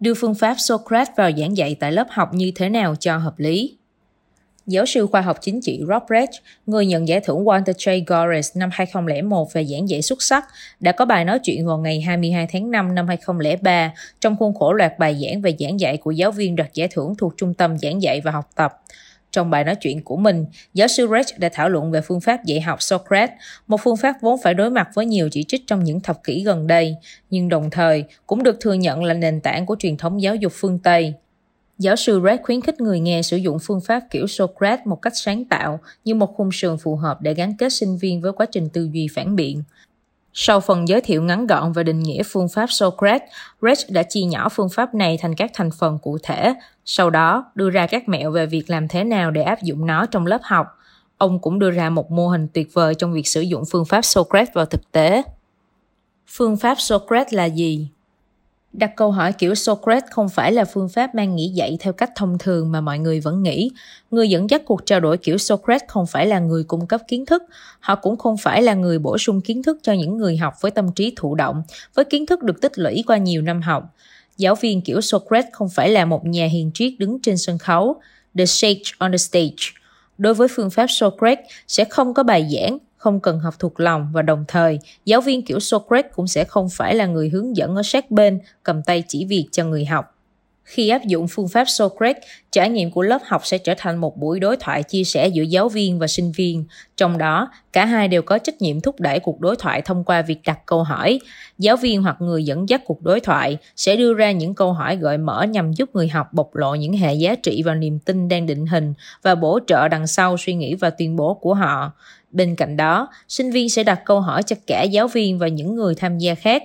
Đưa phương pháp Socrates vào giảng dạy tại lớp học như thế nào cho hợp lý? Giáo sư khoa học chính trị Rob Brecht, người nhận giải thưởng Walter J. Gorres năm 2001 về giảng dạy xuất sắc, đã có bài nói chuyện vào ngày 22 tháng 5 năm 2003 trong khuôn khổ loạt bài giảng về giảng dạy của giáo viên đoạt giải thưởng thuộc Trung tâm Giảng dạy và Học tập. Trong bài nói chuyện của mình, giáo sư Reich đã thảo luận về phương pháp dạy học Socrates, một phương pháp vốn phải đối mặt với nhiều chỉ trích trong những thập kỷ gần đây, nhưng đồng thời cũng được thừa nhận là nền tảng của truyền thống giáo dục phương Tây. Giáo sư Reich khuyến khích người nghe sử dụng phương pháp kiểu Socrates một cách sáng tạo như một khung sườn phù hợp để gắn kết sinh viên với quá trình tư duy phản biện. Sau phần giới thiệu ngắn gọn về định nghĩa phương pháp Socrates, Reich đã chia nhỏ phương pháp này thành các thành phần cụ thể, sau đó đưa ra các mẹo về việc làm thế nào để áp dụng nó trong lớp học. Ông cũng đưa ra một mô hình tuyệt vời trong việc sử dụng phương pháp Socrates vào thực tế. Phương pháp Socrates là gì? Đặt câu hỏi kiểu Socrates không phải là phương pháp mang nghĩa dạy theo cách thông thường mà mọi người vẫn nghĩ. Người dẫn dắt cuộc trao đổi kiểu Socrates không phải là người cung cấp kiến thức, họ cũng không phải là người bổ sung kiến thức cho những người học với tâm trí thụ động, với kiến thức được tích lũy qua nhiều năm học. Giáo viên kiểu Socrates không phải là một nhà hiền triết đứng trên sân khấu, the sage on the stage. Đối với phương pháp Socrates sẽ không có bài giảng, không cần học thuộc lòng và đồng thời giáo viên kiểu Socrates cũng sẽ không phải là người hướng dẫn ở sát bên cầm tay chỉ việc cho người học. Khi áp dụng phương pháp Socrates, trải nghiệm của lớp học sẽ trở thành một buổi đối thoại chia sẻ giữa giáo viên và sinh viên. Trong đó, cả hai đều có trách nhiệm thúc đẩy cuộc đối thoại thông qua việc đặt câu hỏi. Giáo viên hoặc người dẫn dắt cuộc đối thoại sẽ đưa ra những câu hỏi gợi mở nhằm giúp người học bộc lộ những hệ giá trị và niềm tin đang định hình và bổ trợ đằng sau suy nghĩ và tuyên bố của họ. Bên cạnh đó, sinh viên sẽ đặt câu hỏi cho cả giáo viên và những người tham gia khác.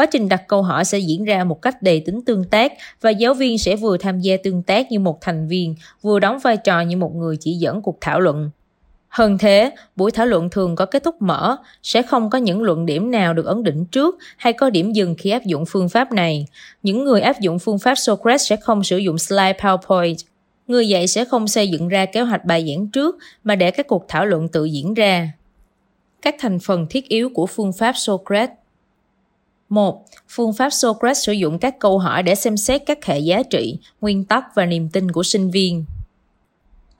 Quá trình đặt câu hỏi sẽ diễn ra một cách đầy tính tương tác và giáo viên sẽ vừa tham gia tương tác như một thành viên, vừa đóng vai trò như một người chỉ dẫn cuộc thảo luận. Hơn thế, buổi thảo luận thường có kết thúc mở, sẽ không có những luận điểm nào được ấn định trước hay có điểm dừng khi áp dụng phương pháp này. Những người áp dụng phương pháp Socrates sẽ không sử dụng slide PowerPoint người dạy sẽ không xây dựng ra kế hoạch bài giảng trước mà để các cuộc thảo luận tự diễn ra. Các thành phần thiết yếu của phương pháp Socrates 1. Phương pháp Socrates sử dụng các câu hỏi để xem xét các hệ giá trị, nguyên tắc và niềm tin của sinh viên.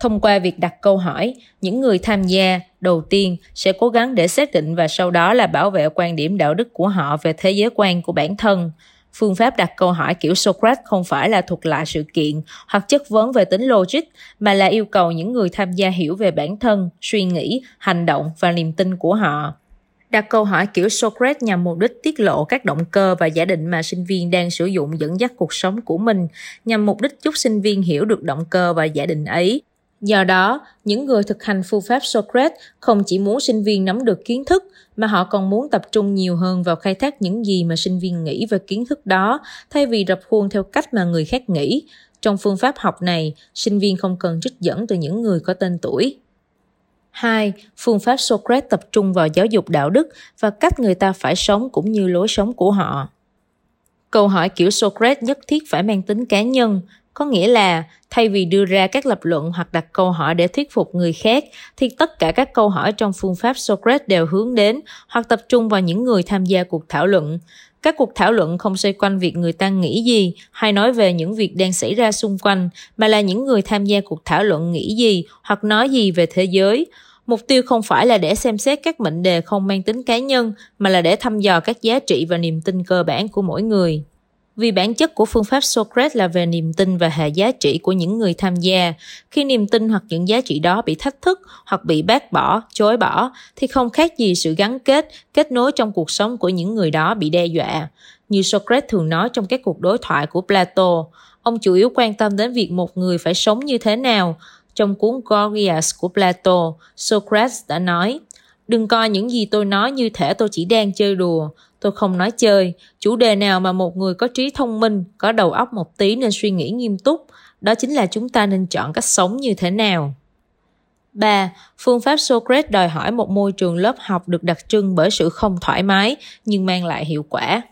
Thông qua việc đặt câu hỏi, những người tham gia đầu tiên sẽ cố gắng để xác định và sau đó là bảo vệ quan điểm đạo đức của họ về thế giới quan của bản thân. Phương pháp đặt câu hỏi kiểu Socrates không phải là thuật lại sự kiện hoặc chất vấn về tính logic, mà là yêu cầu những người tham gia hiểu về bản thân, suy nghĩ, hành động và niềm tin của họ. Đặt câu hỏi kiểu Socrates nhằm mục đích tiết lộ các động cơ và giả định mà sinh viên đang sử dụng dẫn dắt cuộc sống của mình, nhằm mục đích giúp sinh viên hiểu được động cơ và giả định ấy, Do đó, những người thực hành phương pháp Socrates không chỉ muốn sinh viên nắm được kiến thức mà họ còn muốn tập trung nhiều hơn vào khai thác những gì mà sinh viên nghĩ về kiến thức đó thay vì rập khuôn theo cách mà người khác nghĩ. Trong phương pháp học này, sinh viên không cần trích dẫn từ những người có tên tuổi. 2. Phương pháp Socrates tập trung vào giáo dục đạo đức và cách người ta phải sống cũng như lối sống của họ. Câu hỏi kiểu Socrates nhất thiết phải mang tính cá nhân, có nghĩa là thay vì đưa ra các lập luận hoặc đặt câu hỏi để thuyết phục người khác thì tất cả các câu hỏi trong phương pháp Socrates đều hướng đến hoặc tập trung vào những người tham gia cuộc thảo luận. Các cuộc thảo luận không xoay quanh việc người ta nghĩ gì hay nói về những việc đang xảy ra xung quanh, mà là những người tham gia cuộc thảo luận nghĩ gì hoặc nói gì về thế giới. Mục tiêu không phải là để xem xét các mệnh đề không mang tính cá nhân, mà là để thăm dò các giá trị và niềm tin cơ bản của mỗi người. Vì bản chất của phương pháp Socrates là về niềm tin và hệ giá trị của những người tham gia. Khi niềm tin hoặc những giá trị đó bị thách thức hoặc bị bác bỏ, chối bỏ, thì không khác gì sự gắn kết, kết nối trong cuộc sống của những người đó bị đe dọa. Như Socrates thường nói trong các cuộc đối thoại của Plato, ông chủ yếu quan tâm đến việc một người phải sống như thế nào. Trong cuốn Gorgias của Plato, Socrates đã nói, Đừng coi những gì tôi nói như thể tôi chỉ đang chơi đùa. Tôi không nói chơi. Chủ đề nào mà một người có trí thông minh, có đầu óc một tí nên suy nghĩ nghiêm túc. Đó chính là chúng ta nên chọn cách sống như thế nào. 3. Phương pháp Socrates đòi hỏi một môi trường lớp học được đặc trưng bởi sự không thoải mái nhưng mang lại hiệu quả.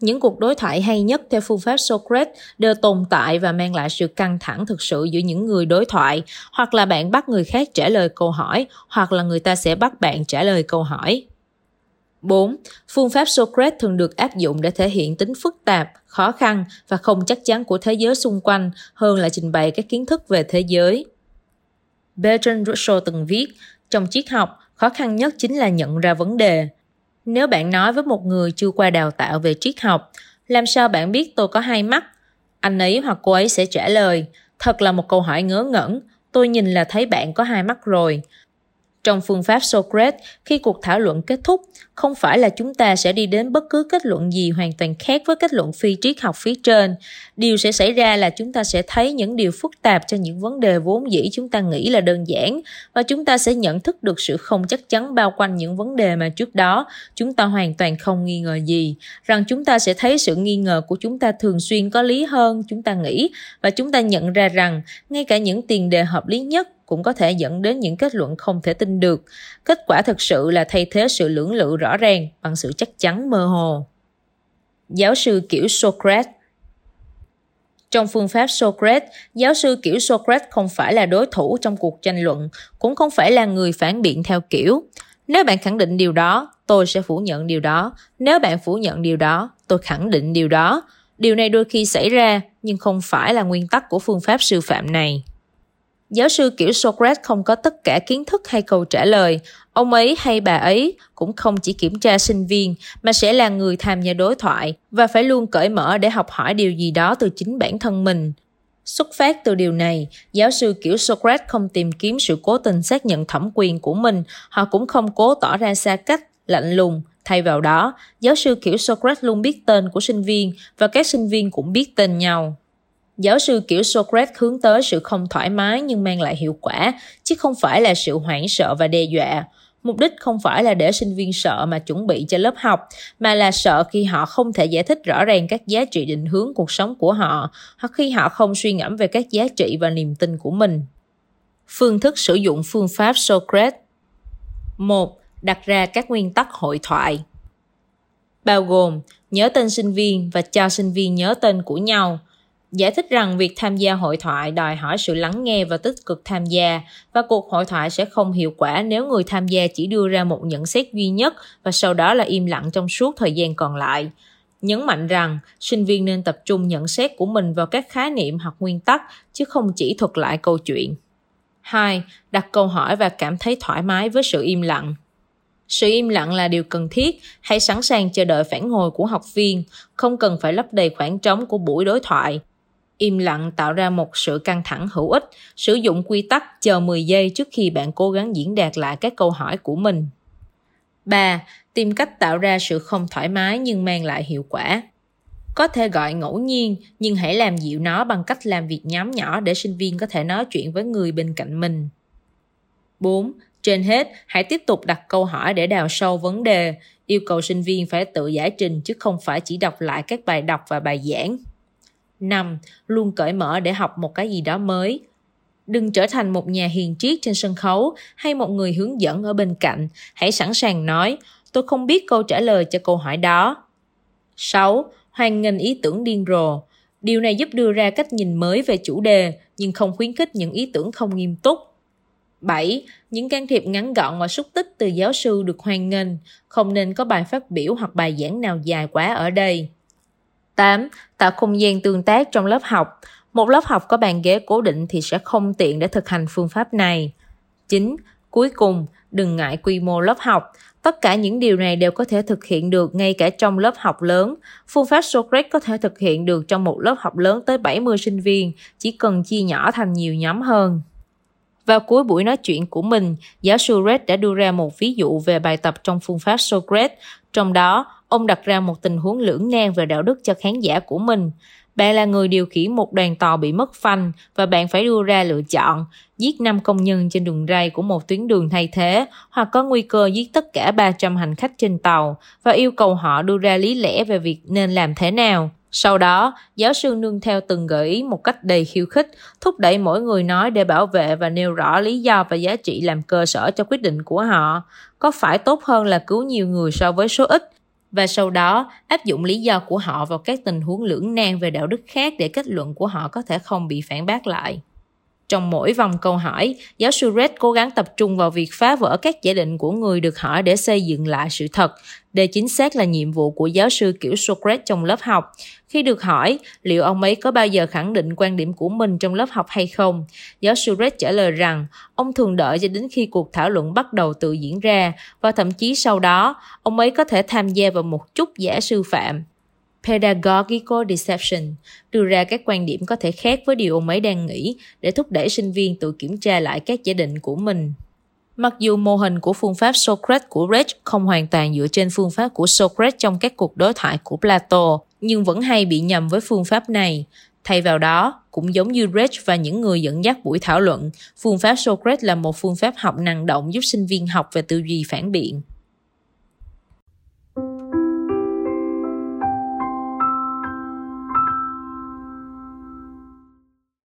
Những cuộc đối thoại hay nhất theo phương pháp Socrates đều tồn tại và mang lại sự căng thẳng thực sự giữa những người đối thoại, hoặc là bạn bắt người khác trả lời câu hỏi, hoặc là người ta sẽ bắt bạn trả lời câu hỏi. 4. Phương pháp Socrates thường được áp dụng để thể hiện tính phức tạp, khó khăn và không chắc chắn của thế giới xung quanh hơn là trình bày các kiến thức về thế giới. Bertrand Russell từng viết, trong triết học, khó khăn nhất chính là nhận ra vấn đề. Nếu bạn nói với một người chưa qua đào tạo về triết học, làm sao bạn biết tôi có hai mắt? Anh ấy hoặc cô ấy sẽ trả lời, thật là một câu hỏi ngớ ngẩn, tôi nhìn là thấy bạn có hai mắt rồi. Trong phương pháp Socrates, khi cuộc thảo luận kết thúc, không phải là chúng ta sẽ đi đến bất cứ kết luận gì hoàn toàn khác với kết luận phi triết học phía trên. Điều sẽ xảy ra là chúng ta sẽ thấy những điều phức tạp cho những vấn đề vốn dĩ chúng ta nghĩ là đơn giản và chúng ta sẽ nhận thức được sự không chắc chắn bao quanh những vấn đề mà trước đó chúng ta hoàn toàn không nghi ngờ gì, rằng chúng ta sẽ thấy sự nghi ngờ của chúng ta thường xuyên có lý hơn chúng ta nghĩ và chúng ta nhận ra rằng ngay cả những tiền đề hợp lý nhất cũng có thể dẫn đến những kết luận không thể tin được. Kết quả thực sự là thay thế sự lưỡng lự rõ ràng bằng sự chắc chắn mơ hồ. Giáo sư kiểu Socrates trong phương pháp Socrates, giáo sư kiểu Socrates không phải là đối thủ trong cuộc tranh luận, cũng không phải là người phản biện theo kiểu. Nếu bạn khẳng định điều đó, tôi sẽ phủ nhận điều đó. Nếu bạn phủ nhận điều đó, tôi khẳng định điều đó. Điều này đôi khi xảy ra, nhưng không phải là nguyên tắc của phương pháp sư phạm này. Giáo sư kiểu Socrates không có tất cả kiến thức hay câu trả lời. Ông ấy hay bà ấy cũng không chỉ kiểm tra sinh viên mà sẽ là người tham gia đối thoại và phải luôn cởi mở để học hỏi điều gì đó từ chính bản thân mình. Xuất phát từ điều này, giáo sư kiểu Socrates không tìm kiếm sự cố tình xác nhận thẩm quyền của mình, họ cũng không cố tỏ ra xa cách, lạnh lùng. Thay vào đó, giáo sư kiểu Socrates luôn biết tên của sinh viên và các sinh viên cũng biết tên nhau. Giáo sư kiểu Socrates hướng tới sự không thoải mái nhưng mang lại hiệu quả, chứ không phải là sự hoảng sợ và đe dọa. Mục đích không phải là để sinh viên sợ mà chuẩn bị cho lớp học, mà là sợ khi họ không thể giải thích rõ ràng các giá trị định hướng cuộc sống của họ, hoặc khi họ không suy ngẫm về các giá trị và niềm tin của mình. Phương thức sử dụng phương pháp Socrates 1. Đặt ra các nguyên tắc hội thoại bao gồm nhớ tên sinh viên và cho sinh viên nhớ tên của nhau giải thích rằng việc tham gia hội thoại đòi hỏi sự lắng nghe và tích cực tham gia và cuộc hội thoại sẽ không hiệu quả nếu người tham gia chỉ đưa ra một nhận xét duy nhất và sau đó là im lặng trong suốt thời gian còn lại nhấn mạnh rằng sinh viên nên tập trung nhận xét của mình vào các khái niệm hoặc nguyên tắc chứ không chỉ thuật lại câu chuyện 2. Đặt câu hỏi và cảm thấy thoải mái với sự im lặng. Sự im lặng là điều cần thiết, hãy sẵn sàng chờ đợi phản hồi của học viên, không cần phải lấp đầy khoảng trống của buổi đối thoại. Im lặng tạo ra một sự căng thẳng hữu ích, sử dụng quy tắc chờ 10 giây trước khi bạn cố gắng diễn đạt lại các câu hỏi của mình. 3. Tìm cách tạo ra sự không thoải mái nhưng mang lại hiệu quả. Có thể gọi ngẫu nhiên, nhưng hãy làm dịu nó bằng cách làm việc nhóm nhỏ để sinh viên có thể nói chuyện với người bên cạnh mình. 4. Trên hết, hãy tiếp tục đặt câu hỏi để đào sâu vấn đề, yêu cầu sinh viên phải tự giải trình chứ không phải chỉ đọc lại các bài đọc và bài giảng. 5. Luôn cởi mở để học một cái gì đó mới. Đừng trở thành một nhà hiền triết trên sân khấu hay một người hướng dẫn ở bên cạnh. Hãy sẵn sàng nói, tôi không biết câu trả lời cho câu hỏi đó. 6. Hoan nghênh ý tưởng điên rồ. Điều này giúp đưa ra cách nhìn mới về chủ đề, nhưng không khuyến khích những ý tưởng không nghiêm túc. 7. Những can thiệp ngắn gọn và xúc tích từ giáo sư được hoan nghênh, không nên có bài phát biểu hoặc bài giảng nào dài quá ở đây. 8. Tạo không gian tương tác trong lớp học. Một lớp học có bàn ghế cố định thì sẽ không tiện để thực hành phương pháp này. 9. Cuối cùng, đừng ngại quy mô lớp học. Tất cả những điều này đều có thể thực hiện được ngay cả trong lớp học lớn. Phương pháp Socrates có thể thực hiện được trong một lớp học lớn tới 70 sinh viên, chỉ cần chia nhỏ thành nhiều nhóm hơn. Vào cuối buổi nói chuyện của mình, giáo sư Red đã đưa ra một ví dụ về bài tập trong phương pháp Socrates, trong đó ông đặt ra một tình huống lưỡng nan về đạo đức cho khán giả của mình. Bạn là người điều khiển một đoàn tàu bị mất phanh và bạn phải đưa ra lựa chọn giết 5 công nhân trên đường ray của một tuyến đường thay thế hoặc có nguy cơ giết tất cả 300 hành khách trên tàu và yêu cầu họ đưa ra lý lẽ về việc nên làm thế nào. Sau đó, giáo sư nương theo từng gợi ý một cách đầy khiêu khích, thúc đẩy mỗi người nói để bảo vệ và nêu rõ lý do và giá trị làm cơ sở cho quyết định của họ. Có phải tốt hơn là cứu nhiều người so với số ít? Và sau đó, áp dụng lý do của họ vào các tình huống lưỡng nan về đạo đức khác để kết luận của họ có thể không bị phản bác lại. Trong mỗi vòng câu hỏi, giáo sư Red cố gắng tập trung vào việc phá vỡ các giả định của người được hỏi để xây dựng lại sự thật. Đây chính xác là nhiệm vụ của giáo sư kiểu Socrates trong lớp học. Khi được hỏi liệu ông ấy có bao giờ khẳng định quan điểm của mình trong lớp học hay không, giáo sư Red trả lời rằng ông thường đợi cho đến khi cuộc thảo luận bắt đầu tự diễn ra và thậm chí sau đó ông ấy có thể tham gia vào một chút giả sư phạm. Pedagogical Deception, đưa ra các quan điểm có thể khác với điều ông ấy đang nghĩ để thúc đẩy sinh viên tự kiểm tra lại các giả định của mình. Mặc dù mô hình của phương pháp Socrates của Rage không hoàn toàn dựa trên phương pháp của Socrates trong các cuộc đối thoại của Plato, nhưng vẫn hay bị nhầm với phương pháp này. Thay vào đó, cũng giống như Rage và những người dẫn dắt buổi thảo luận, phương pháp Socrates là một phương pháp học năng động giúp sinh viên học về tư duy phản biện.